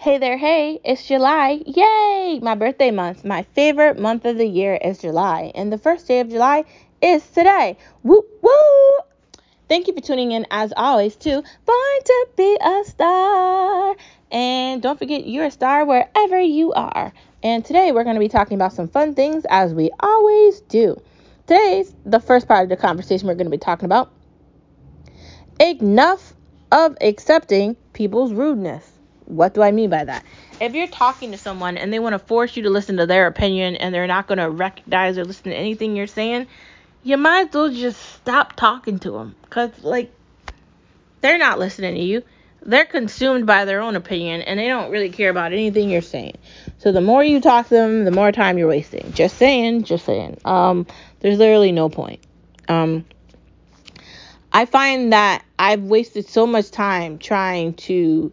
Hey there, hey, it's July. Yay! My birthday month. My favorite month of the year is July. And the first day of July is today. Woo woo! Thank you for tuning in as always to Born to Be a Star. And don't forget you're a star wherever you are. And today we're going to be talking about some fun things as we always do. Today's the first part of the conversation we're going to be talking about. Enough of accepting people's rudeness. What do I mean by that? If you're talking to someone and they want to force you to listen to their opinion and they're not going to recognize or listen to anything you're saying, you might as well just stop talking to them. Because, like, they're not listening to you. They're consumed by their own opinion and they don't really care about anything you're saying. So the more you talk to them, the more time you're wasting. Just saying, just saying. Um, there's literally no point. Um, I find that I've wasted so much time trying to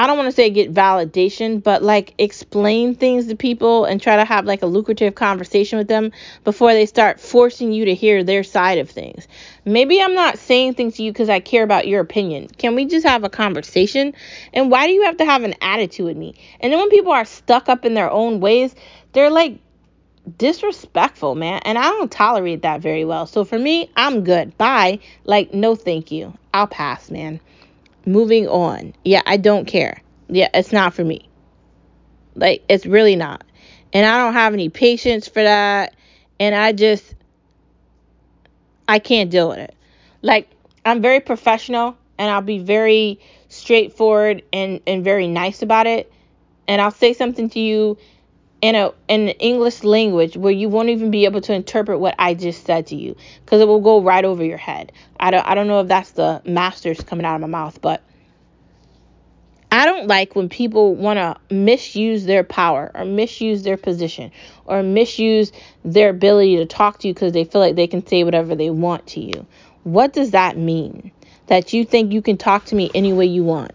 I don't want to say get validation, but like explain things to people and try to have like a lucrative conversation with them before they start forcing you to hear their side of things. Maybe I'm not saying things to you because I care about your opinion. Can we just have a conversation? And why do you have to have an attitude with me? And then when people are stuck up in their own ways, they're like disrespectful, man. And I don't tolerate that very well. So for me, I'm good. Bye. Like, no, thank you. I'll pass, man. Moving on. Yeah, I don't care. Yeah, it's not for me. Like, it's really not. And I don't have any patience for that. And I just, I can't deal with it. Like, I'm very professional and I'll be very straightforward and, and very nice about it. And I'll say something to you in a in English language where you won't even be able to interpret what I just said to you because it will go right over your head. I don't I don't know if that's the masters coming out of my mouth, but I don't like when people want to misuse their power or misuse their position or misuse their ability to talk to you because they feel like they can say whatever they want to you. What does that mean? That you think you can talk to me any way you want?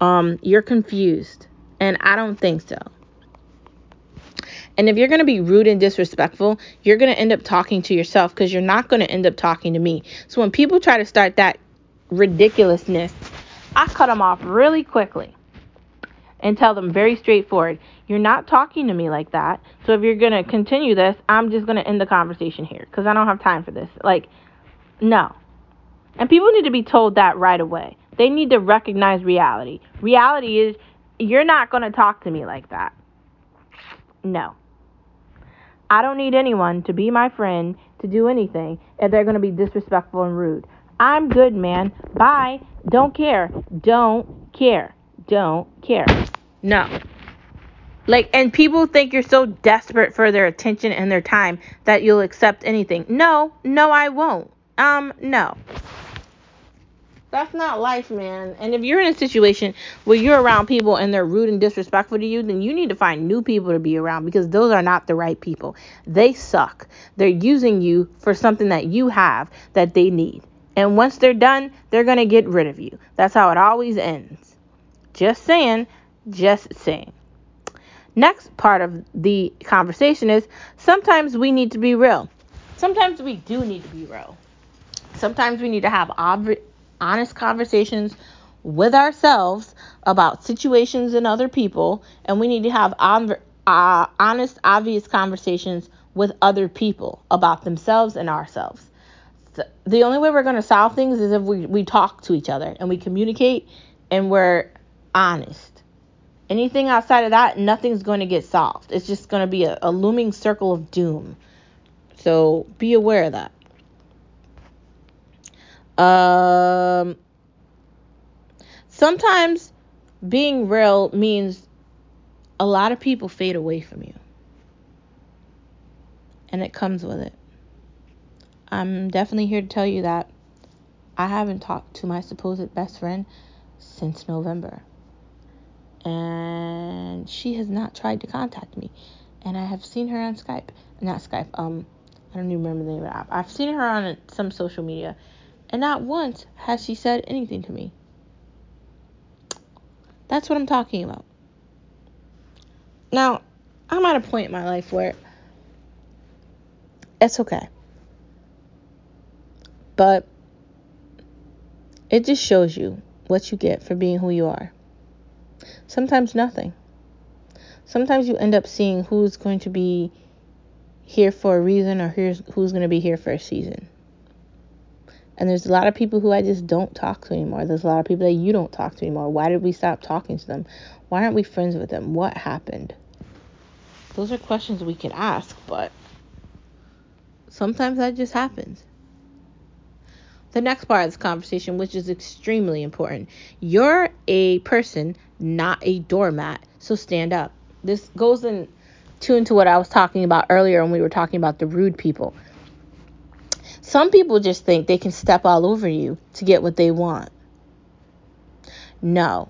Um, you're confused, and I don't think so. And if you're going to be rude and disrespectful, you're going to end up talking to yourself because you're not going to end up talking to me. So when people try to start that ridiculousness, I cut them off really quickly and tell them very straightforward, you're not talking to me like that. So if you're going to continue this, I'm just going to end the conversation here because I don't have time for this. Like, no. And people need to be told that right away. They need to recognize reality. Reality is you're not going to talk to me like that. No. I don't need anyone to be my friend to do anything if they're going to be disrespectful and rude. I'm good, man. Bye. Don't care. Don't care. Don't care. No. Like, and people think you're so desperate for their attention and their time that you'll accept anything. No, no, I won't. Um, no. That's not life, man. And if you're in a situation where you're around people and they're rude and disrespectful to you, then you need to find new people to be around because those are not the right people. They suck. They're using you for something that you have that they need. And once they're done, they're going to get rid of you. That's how it always ends. Just saying, just saying. Next part of the conversation is sometimes we need to be real. Sometimes we do need to be real. Sometimes we need to have ob- honest conversations with ourselves about situations and other people, and we need to have uh, honest, obvious conversations with other people about themselves and ourselves. The only way we're going to solve things is if we, we talk to each other and we communicate and we're honest. Anything outside of that, nothing's going to get solved. It's just going to be a, a looming circle of doom. So be aware of that. Um, sometimes being real means a lot of people fade away from you. And it comes with it. I'm definitely here to tell you that I haven't talked to my supposed best friend since November. And she has not tried to contact me. And I have seen her on Skype. Not Skype, um, I don't even remember the name of the app. I've seen her on some social media and not once has she said anything to me. That's what I'm talking about. Now, I'm at a point in my life where it's okay. But it just shows you what you get for being who you are. Sometimes nothing. Sometimes you end up seeing who's going to be here for a reason or who's going to be here for a season. And there's a lot of people who I just don't talk to anymore. There's a lot of people that you don't talk to anymore. Why did we stop talking to them? Why aren't we friends with them? What happened? Those are questions we can ask, but sometimes that just happens. The next part of this conversation, which is extremely important. You're a person, not a doormat, so stand up. This goes in tune to what I was talking about earlier when we were talking about the rude people. Some people just think they can step all over you to get what they want. No.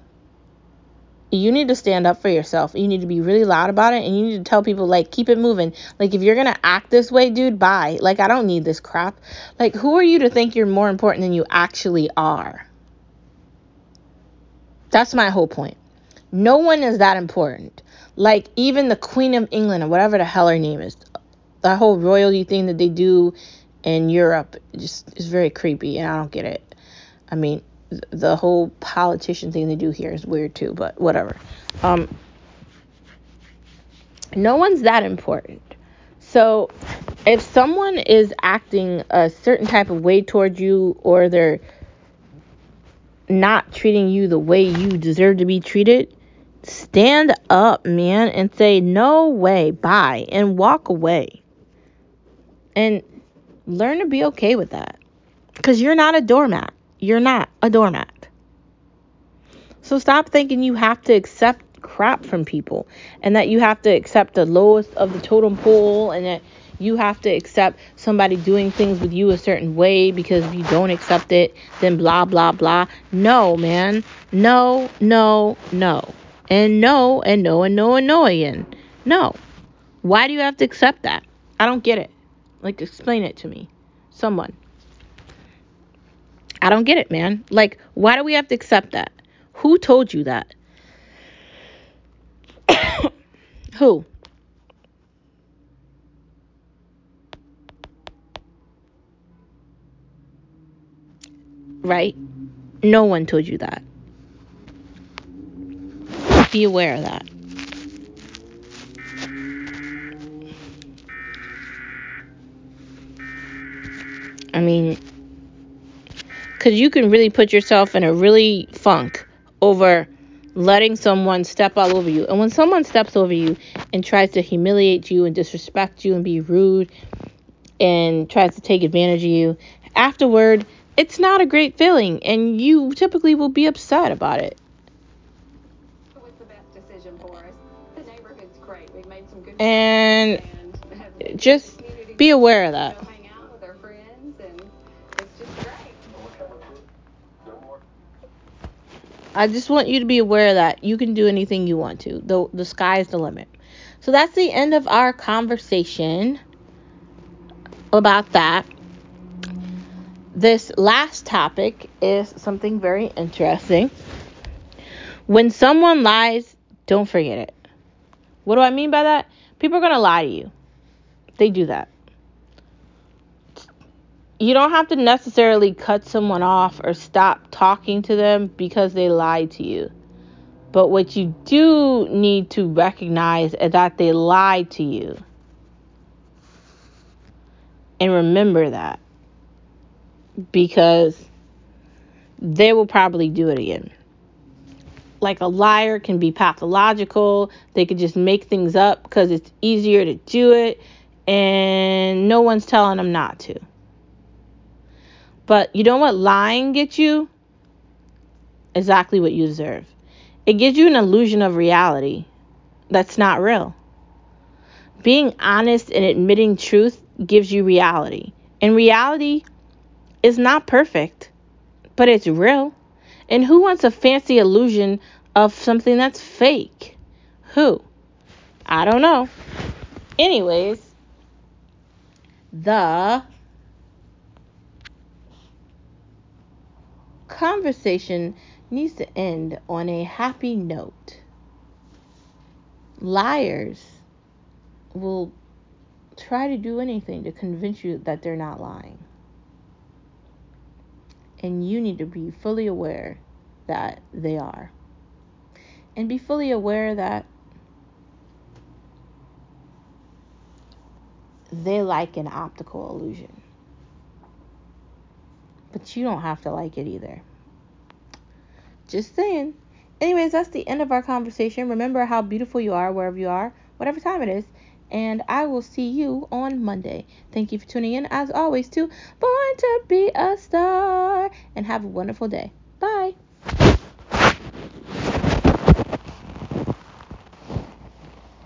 You need to stand up for yourself. You need to be really loud about it and you need to tell people like keep it moving. Like if you're going to act this way, dude, bye. Like I don't need this crap. Like who are you to think you're more important than you actually are? That's my whole point. No one is that important. Like even the Queen of England or whatever the hell her name is. That whole royalty thing that they do in Europe just is very creepy and I don't get it. I mean, the whole politician thing they do here is weird too, but whatever. Um, no one's that important. So if someone is acting a certain type of way towards you or they're not treating you the way you deserve to be treated, stand up, man, and say, no way, bye, and walk away. And learn to be okay with that. Because you're not a doormat. You're not a doormat. So stop thinking you have to accept crap from people and that you have to accept the lowest of the totem pole and that you have to accept somebody doing things with you a certain way because if you don't accept it, then blah, blah, blah. No, man. No, no, no. And no, and no, and no, and no again. No. Why do you have to accept that? I don't get it. Like, explain it to me. Someone. I don't get it, man. Like, why do we have to accept that? Who told you that? Who? Right? No one told you that. Be aware of that. I mean, because you can really put yourself in a really funk over letting someone step all over you. And when someone steps over you and tries to humiliate you and disrespect you and be rude and tries to take advantage of you, afterward, it's not a great feeling and you typically will be upset about it. And just be aware of that. I just want you to be aware that you can do anything you want to. The the sky is the limit. So that's the end of our conversation about that. This last topic is something very interesting. When someone lies, don't forget it. What do I mean by that? People are going to lie to you. They do that you don't have to necessarily cut someone off or stop talking to them because they lied to you. But what you do need to recognize is that they lied to you. And remember that. Because they will probably do it again. Like a liar can be pathological, they could just make things up because it's easier to do it, and no one's telling them not to. But you know what lying gets you? Exactly what you deserve. It gives you an illusion of reality that's not real. Being honest and admitting truth gives you reality. And reality is not perfect, but it's real. And who wants a fancy illusion of something that's fake? Who? I don't know. Anyways, the conversation needs to end on a happy note. Liars will try to do anything to convince you that they're not lying. And you need to be fully aware that they are. And be fully aware that they like an optical illusion. But you don't have to like it either. Just saying. Anyways, that's the end of our conversation. Remember how beautiful you are wherever you are, whatever time it is. And I will see you on Monday. Thank you for tuning in, as always, to Born to Be a Star. And have a wonderful day.